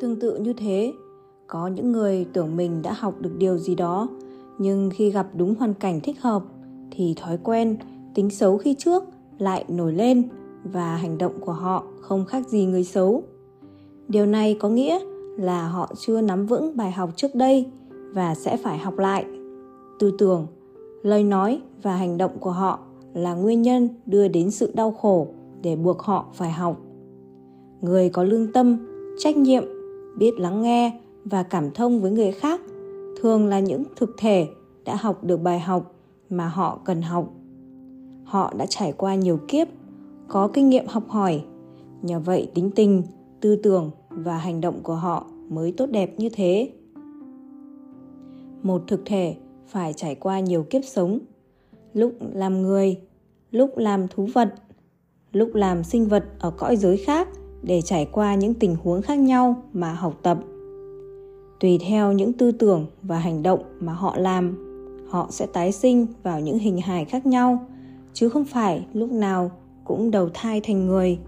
Tương tự như thế, có những người tưởng mình đã học được điều gì đó, nhưng khi gặp đúng hoàn cảnh thích hợp thì thói quen, tính xấu khi trước lại nổi lên và hành động của họ không khác gì người xấu. Điều này có nghĩa là họ chưa nắm vững bài học trước đây và sẽ phải học lại. Tư tưởng, lời nói và hành động của họ là nguyên nhân đưa đến sự đau khổ để buộc họ phải học. Người có lương tâm, trách nhiệm, biết lắng nghe và cảm thông với người khác thường là những thực thể đã học được bài học mà họ cần học. Họ đã trải qua nhiều kiếp, có kinh nghiệm học hỏi, nhờ vậy tính tình, tư tưởng và hành động của họ mới tốt đẹp như thế. Một thực thể phải trải qua nhiều kiếp sống, lúc làm người, lúc làm thú vật, lúc làm sinh vật ở cõi giới khác để trải qua những tình huống khác nhau mà học tập. Tùy theo những tư tưởng và hành động mà họ làm, họ sẽ tái sinh vào những hình hài khác nhau, chứ không phải lúc nào cũng đầu thai thành người.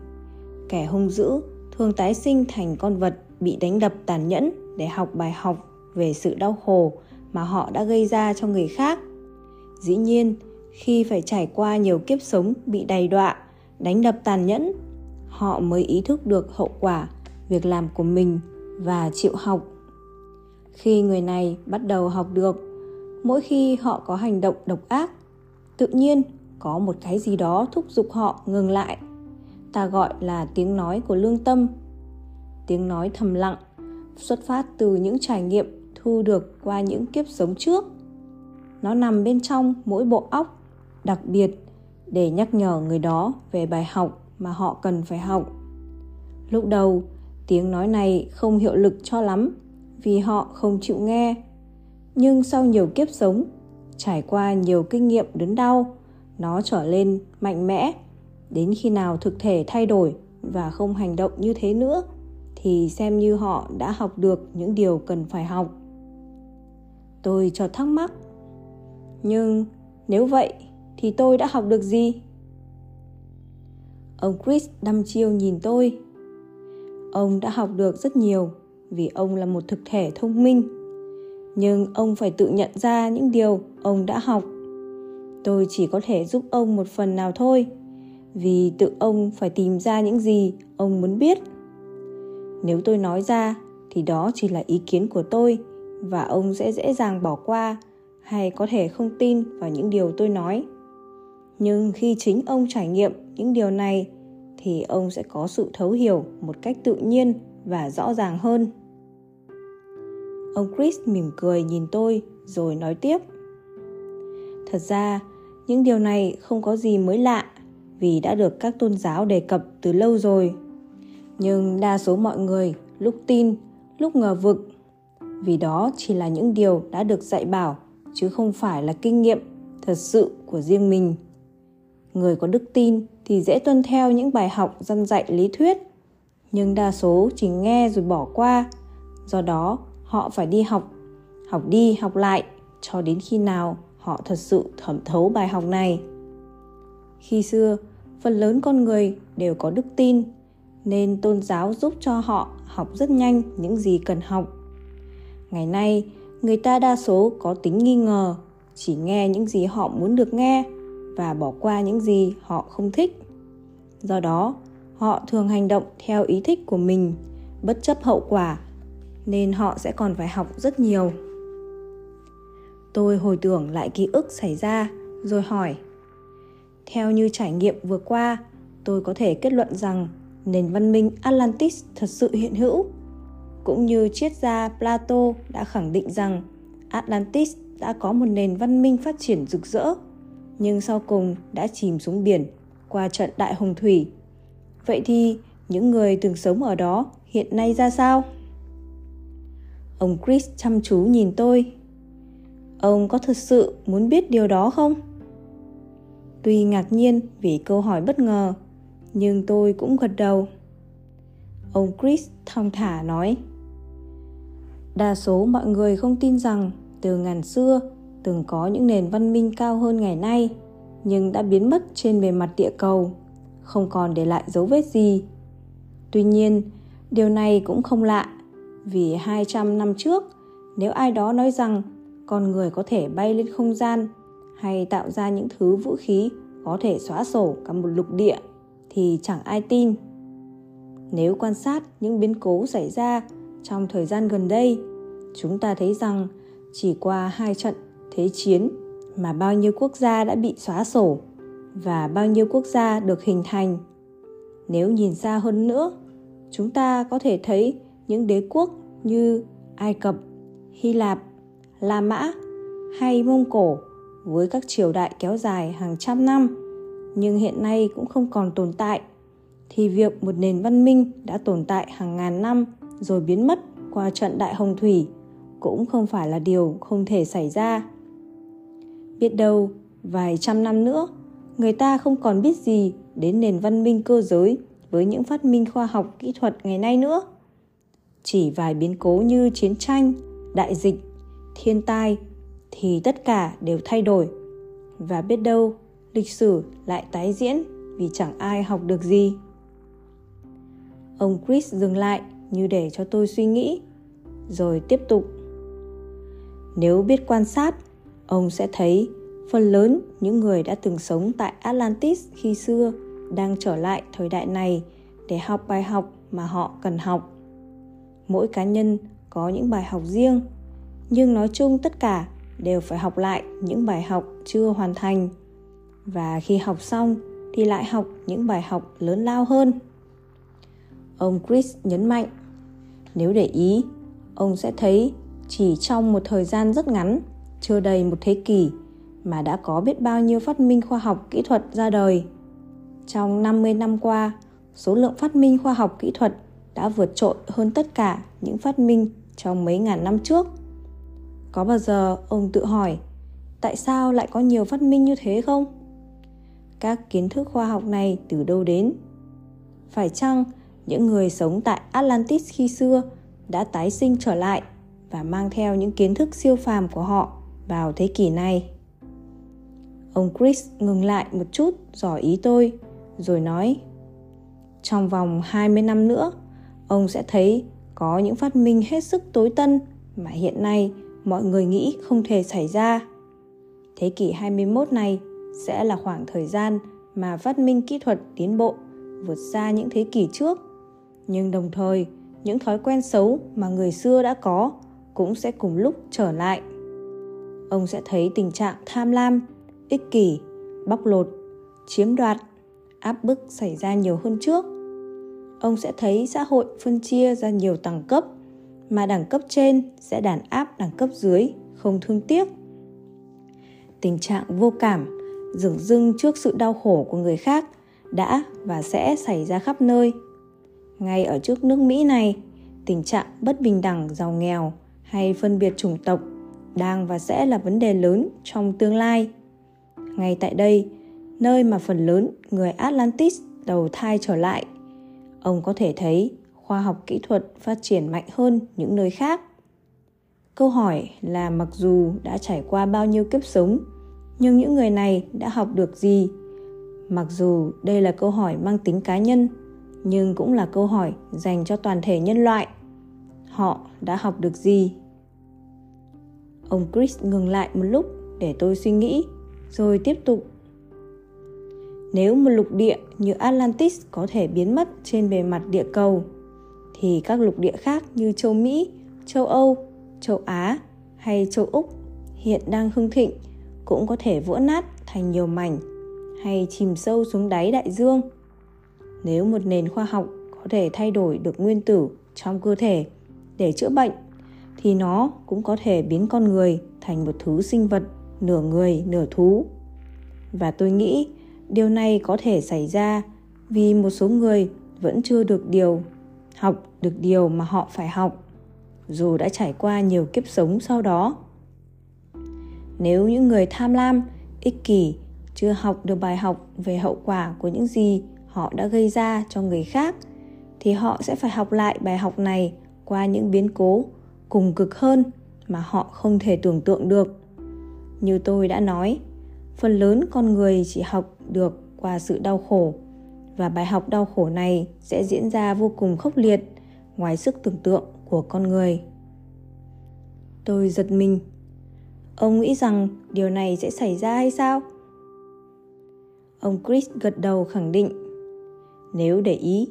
Kẻ hung dữ thường tái sinh thành con vật bị đánh đập tàn nhẫn để học bài học về sự đau khổ mà họ đã gây ra cho người khác. Dĩ nhiên, khi phải trải qua nhiều kiếp sống bị đầy đọa, đánh đập tàn nhẫn họ mới ý thức được hậu quả, việc làm của mình và chịu học. Khi người này bắt đầu học được, mỗi khi họ có hành động độc ác, tự nhiên có một cái gì đó thúc giục họ ngừng lại. Ta gọi là tiếng nói của lương tâm. Tiếng nói thầm lặng xuất phát từ những trải nghiệm thu được qua những kiếp sống trước. Nó nằm bên trong mỗi bộ óc, đặc biệt để nhắc nhở người đó về bài học mà họ cần phải học. Lúc đầu, tiếng nói này không hiệu lực cho lắm vì họ không chịu nghe. Nhưng sau nhiều kiếp sống, trải qua nhiều kinh nghiệm đớn đau, nó trở lên mạnh mẽ. Đến khi nào thực thể thay đổi và không hành động như thế nữa, thì xem như họ đã học được những điều cần phải học. Tôi cho thắc mắc, nhưng nếu vậy thì tôi đã học được gì? Ông chris đăm chiêu nhìn tôi. Ông đã học được rất nhiều, vì ông là một thực thể thông minh. Nhưng ông phải tự nhận ra những điều ông đã học. Tôi chỉ có thể giúp ông một phần nào thôi, vì tự ông phải tìm ra những gì ông muốn biết. Nếu tôi nói ra, thì đó chỉ là ý kiến của tôi, và ông sẽ dễ dàng bỏ qua, hay có thể không tin vào những điều tôi nói. Nhưng khi chính ông trải nghiệm những điều này thì ông sẽ có sự thấu hiểu một cách tự nhiên và rõ ràng hơn. Ông chris mỉm cười nhìn tôi rồi nói tiếp. Thật ra, những điều này không có gì mới lạ vì đã được các tôn giáo đề cập từ lâu rồi. Nhưng đa số mọi người lúc tin, lúc ngờ vực, vì đó chỉ là những điều đã được dạy bảo, chứ không phải là kinh nghiệm thật sự của riêng mình. Người có đức tin thì dễ tuân theo những bài học dân dạy, lý thuyết. Nhưng đa số chỉ nghe rồi bỏ qua. Do đó, họ phải đi học học đi, học lại, cho đến khi nào họ thật sự thẩm thấu bài học này. Khi xưa, phần lớn con người đều có đức tin, nên tôn giáo giúp cho họ học rất nhanh những gì cần học. Ngày nay, người ta đa số có tính nghi ngờ, chỉ nghe những gì họ muốn được nghe và bỏ qua những gì họ không thích do đó, họ thường hành động theo ý thích của mình, bất chấp hậu quả, nên họ sẽ còn phải học rất nhiều. Tôi hồi tưởng lại ký ức xảy ra, rồi hỏi, theo như trải nghiệm vừa qua, tôi có thể kết luận rằng nền văn minh atlantis thật sự hiện hữu, cũng như triết gia plato đã khẳng định rằng atlantis đã có một nền văn minh phát triển rực rỡ, nhưng sau cùng đã chìm xuống biển qua trận đại hồng thủy. Vậy thì, những người từng sống ở đó hiện nay ra sao? Ông chris chăm chú nhìn tôi. Ông có thật sự muốn biết điều đó không? Tuy ngạc nhiên vì câu hỏi bất ngờ, nhưng tôi cũng gật đầu. Ông chris thong thả nói, đa số mọi người không tin rằng từ ngàn xưa từng có những nền văn minh cao hơn ngày nay nhưng đã biến mất trên bề mặt địa cầu không còn để lại dấu vết gì tuy nhiên điều này cũng không lạ Vì 200 năm trước, nếu ai đó nói rằng con người có thể bay lên không gian hay tạo ra những thứ vũ khí có thể xóa sổ cả một lục địa thì chẳng ai tin. Nếu quan sát những biến cố xảy ra trong thời gian gần đây, chúng ta thấy rằng chỉ qua hai trận thế chiến mà bao nhiêu quốc gia đã bị xóa sổ và bao nhiêu quốc gia được hình thành. Nếu nhìn xa hơn nữa, chúng ta có thể thấy những đế quốc như Ai Cập, Hy Lạp, La Mã hay Mông Cổ với các triều đại kéo dài hàng trăm năm nhưng hiện nay cũng không còn tồn tại thì việc một nền văn minh đã tồn tại hàng ngàn năm rồi biến mất qua trận đại hồng thủy cũng không phải là điều không thể xảy ra biết đâu, vài trăm năm nữa, người ta không còn biết gì đến nền văn minh cơ giới với những phát minh khoa học, kỹ thuật ngày nay nữa. Chỉ vài biến cố như chiến tranh, đại dịch, thiên tai thì tất cả đều thay đổi. Và biết đâu, lịch sử lại tái diễn vì chẳng ai học được gì. Ông chris dừng lại như để cho tôi suy nghĩ, rồi tiếp tục. Nếu biết quan sát ông sẽ thấy phần lớn những người đã từng sống tại atlantis khi xưa đang trở lại thời đại này để học bài học mà họ cần học. Mỗi cá nhân có những bài học riêng, nhưng nói chung tất cả đều phải học lại những bài học chưa hoàn thành. Và khi học xong thì lại học những bài học lớn lao hơn. Ông chris nhấn mạnh, nếu để ý, ông sẽ thấy chỉ trong một thời gian rất ngắn chưa đầy một thế kỷ mà đã có biết bao nhiêu phát minh khoa học kỹ thuật ra đời. Trong 50 năm qua, số lượng phát minh khoa học kỹ thuật đã vượt trội hơn tất cả những phát minh trong mấy ngàn năm trước. Có bao giờ ông tự hỏi tại sao lại có nhiều phát minh như thế không? Các kiến thức khoa học này từ đâu đến? Phải chăng những người sống tại Atlantis khi xưa đã tái sinh trở lại và mang theo những kiến thức siêu phàm của họ vào thế kỷ này? Ông Chris ngừng lại một chút dò ý tôi rồi nói Trong vòng 20 năm nữa, ông sẽ thấy có những phát minh hết sức tối tân mà hiện nay mọi người nghĩ không thể xảy ra. Thế kỷ 21 này sẽ là khoảng thời gian mà phát minh kỹ thuật tiến bộ vượt xa những thế kỷ trước. Nhưng đồng thời, những thói quen xấu mà người xưa đã có cũng sẽ cùng lúc trở lại. Ông sẽ thấy tình trạng tham lam, ích kỷ, bóc lột, chiếm đoạt, áp bức xảy ra nhiều hơn trước. Ông sẽ thấy xã hội phân chia ra nhiều tầng cấp mà đẳng cấp trên sẽ đàn áp đẳng cấp dưới không thương tiếc tình trạng vô cảm dửng dưng trước sự đau khổ của người khác đã và sẽ xảy ra khắp nơi ngay ở trước nước mỹ này tình trạng bất bình đẳng giàu nghèo hay phân biệt chủng tộc đang và sẽ là vấn đề lớn trong tương lai. Ngay tại đây, nơi mà phần lớn người atlantis đầu thai trở lại, ông có thể thấy khoa học kỹ thuật phát triển mạnh hơn những nơi khác. Câu hỏi là mặc dù đã trải qua bao nhiêu kiếp sống, nhưng những người này đã học được gì? Mặc dù đây là câu hỏi mang tính cá nhân, nhưng cũng là câu hỏi dành cho toàn thể nhân loại. Họ đã học được gì? Ông chris ngừng lại một lúc để tôi suy nghĩ rồi tiếp tục nếu một lục địa như atlantis có thể biến mất trên bề mặt địa cầu thì các lục địa khác như châu Mỹ, châu Âu, châu Á hay châu Úc hiện đang hưng thịnh cũng có thể vỡ nát thành nhiều mảnh hay chìm sâu xuống đáy đại dương. Nếu một nền khoa học có thể thay đổi được nguyên tử trong cơ thể để chữa bệnh thì nó cũng có thể biến con người thành một thứ sinh vật nửa người, nửa thú. Và tôi nghĩ điều này có thể xảy ra vì một số người vẫn chưa được điều, học được điều mà họ phải học, dù đã trải qua nhiều kiếp sống sau đó nếu những người tham lam, ích kỷ chưa học được bài học về hậu quả của những gì họ đã gây ra cho người khác, thì họ sẽ phải học lại bài học này qua những biến cố cùng cực hơn mà họ không thể tưởng tượng được. Như tôi đã nói, phần lớn con người chỉ học được qua sự đau khổ, và bài học đau khổ này sẽ diễn ra vô cùng khốc liệt ngoài sức tưởng tượng của con người. Tôi giật mình. Ông nghĩ rằng điều này sẽ xảy ra hay sao? Ông chris gật đầu khẳng định. Nếu để ý,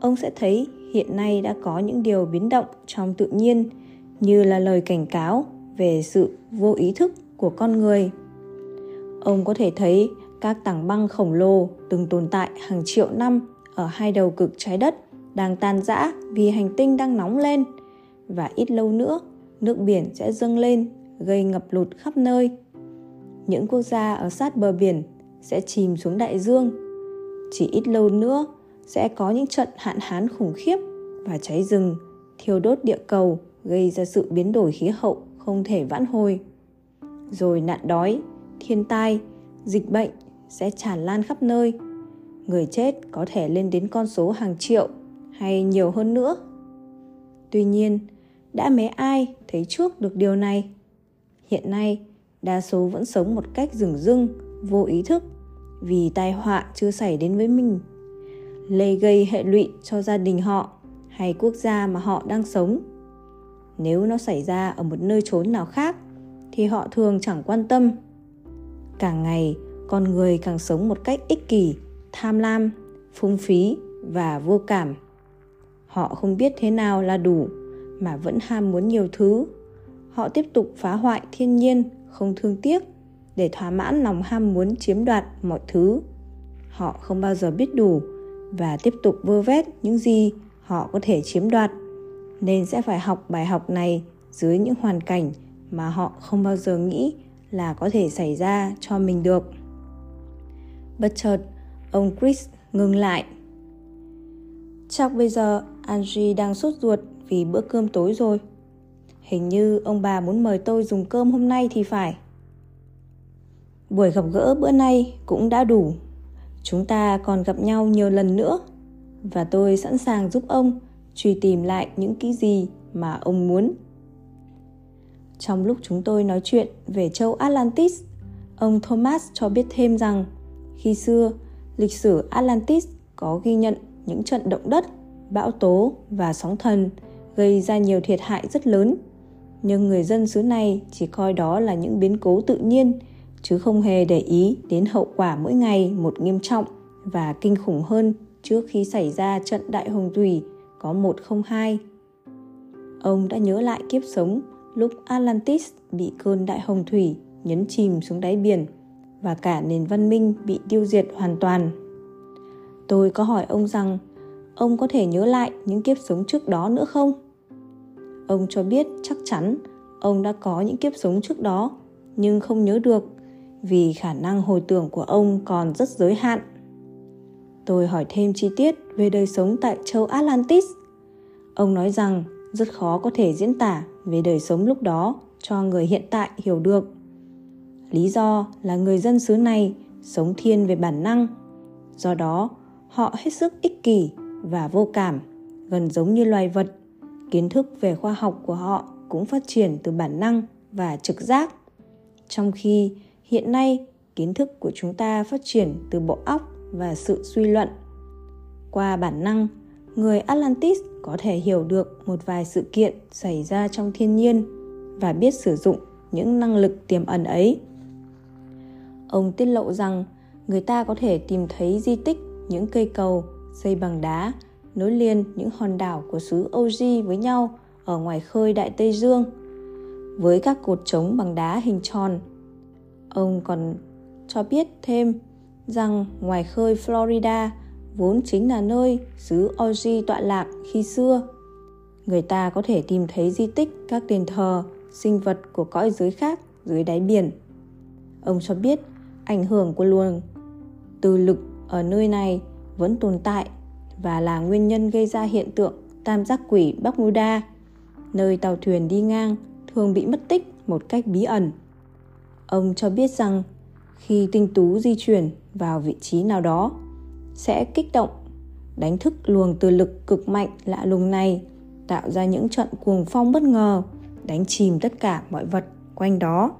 ông sẽ thấy hiện nay đã có những điều biến động trong tự nhiên như là lời cảnh cáo về sự vô ý thức của con người. Ông có thể thấy các tảng băng khổng lồ từng tồn tại hàng triệu năm ở hai đầu cực trái đất đang tan rã vì hành tinh đang nóng lên, và ít lâu nữa, nước biển sẽ dâng lên, gây ngập lụt khắp nơi. Những quốc gia ở sát bờ biển sẽ chìm xuống đại dương. Chỉ ít lâu nữa, sẽ có những trận hạn hán khủng khiếp và cháy rừng, thiêu đốt địa cầu gây ra sự biến đổi khí hậu không thể vãn hồi. Rồi nạn đói, thiên tai, dịch bệnh sẽ tràn lan khắp nơi. Người chết có thể lên đến con số hàng triệu hay nhiều hơn nữa. Tuy nhiên, đã mấy ai thấy trước được điều này? Hiện nay, đa số vẫn sống một cách rừng rưng, vô ý thức vì tai họa chưa xảy đến với mình. Lây gây hệ lụy cho gia đình họ hay quốc gia mà họ đang sống nếu nó xảy ra ở một nơi trốn nào khác, thì họ thường chẳng quan tâm. Càng ngày, con người càng sống một cách ích kỷ, tham lam, phung phí và vô cảm. Họ không biết thế nào là đủ, mà vẫn ham muốn nhiều thứ. Họ tiếp tục phá hoại thiên nhiên, không thương tiếc, để thỏa mãn lòng ham muốn chiếm đoạt mọi thứ. Họ không bao giờ biết đủ và tiếp tục vơ vét những gì họ có thể chiếm đoạt nên sẽ phải học bài học này dưới những hoàn cảnh mà họ không bao giờ nghĩ là có thể xảy ra cho mình được. Bất chợt, ông chris ngừng lại. Chắc bây giờ angie đang sốt ruột vì bữa cơm tối rồi. Hình như ông bà muốn mời tôi dùng cơm hôm nay thì phải. Buổi gặp gỡ bữa nay cũng đã đủ. Chúng ta còn gặp nhau nhiều lần nữa. Và tôi sẵn sàng giúp ông truy tìm lại những cái gì mà ông muốn. Trong lúc chúng tôi nói chuyện về châu atlantis, ông thomas cho biết thêm rằng, khi xưa, lịch sử atlantis có ghi nhận những trận động đất, bão tố và sóng thần gây ra nhiều thiệt hại rất lớn. Nhưng người dân xứ này chỉ coi đó là những biến cố tự nhiên, chứ không hề để ý đến hậu quả mỗi ngày một nghiêm trọng và kinh khủng hơn trước khi xảy ra trận đại hồng thủy có 102. Ông đã nhớ lại kiếp sống lúc Atlantis bị cơn đại hồng thủy nhấn chìm xuống đáy biển và cả nền văn minh bị tiêu diệt hoàn toàn. Tôi có hỏi ông rằng, ông có thể nhớ lại những kiếp sống trước đó nữa không? Ông cho biết chắc chắn ông đã có những kiếp sống trước đó, nhưng không nhớ được vì khả năng hồi tưởng của ông còn rất giới hạn. Tôi hỏi thêm chi tiết về đời sống tại châu Atlantis. Ông nói rằng rất khó có thể diễn tả về đời sống lúc đó cho người hiện tại hiểu được. Lý do là người dân xứ này sống thiên về bản năng. Do đó, họ hết sức ích kỷ và vô cảm, gần giống như loài vật. Kiến thức về khoa học của họ cũng phát triển từ bản năng và trực giác. Trong khi hiện nay kiến thức của chúng ta phát triển từ bộ óc và sự suy luận qua bản năng, người atlantis có thể hiểu được một vài sự kiện xảy ra trong thiên nhiên và biết sử dụng những năng lực tiềm ẩn ấy ông tiết lộ rằng người ta có thể tìm thấy di tích, những cây cầu, xây bằng đá, nối liền những hòn đảo của xứ Oji với nhau ở ngoài khơi Đại Tây Dương với các cột trống bằng đá hình tròn. Ông còn cho biết thêm rằng ngoài khơi Florida vốn chính là nơi xứ Oji tọa lạc khi xưa. Người ta có thể tìm thấy di tích các đền thờ, sinh vật của cõi giới khác dưới đáy biển. Ông cho biết ảnh hưởng của luồng từ lực ở nơi này vẫn tồn tại và là nguyên nhân gây ra hiện tượng tam giác quỷ Bắc Muda, nơi tàu thuyền đi ngang thường bị mất tích một cách bí ẩn. Ông cho biết rằng khi tinh tú di chuyển vào vị trí nào đó, sẽ kích động, đánh thức luồng từ lực cực mạnh lạ lùng này, tạo ra những trận cuồng phong bất ngờ, đánh chìm tất cả mọi vật quanh đó.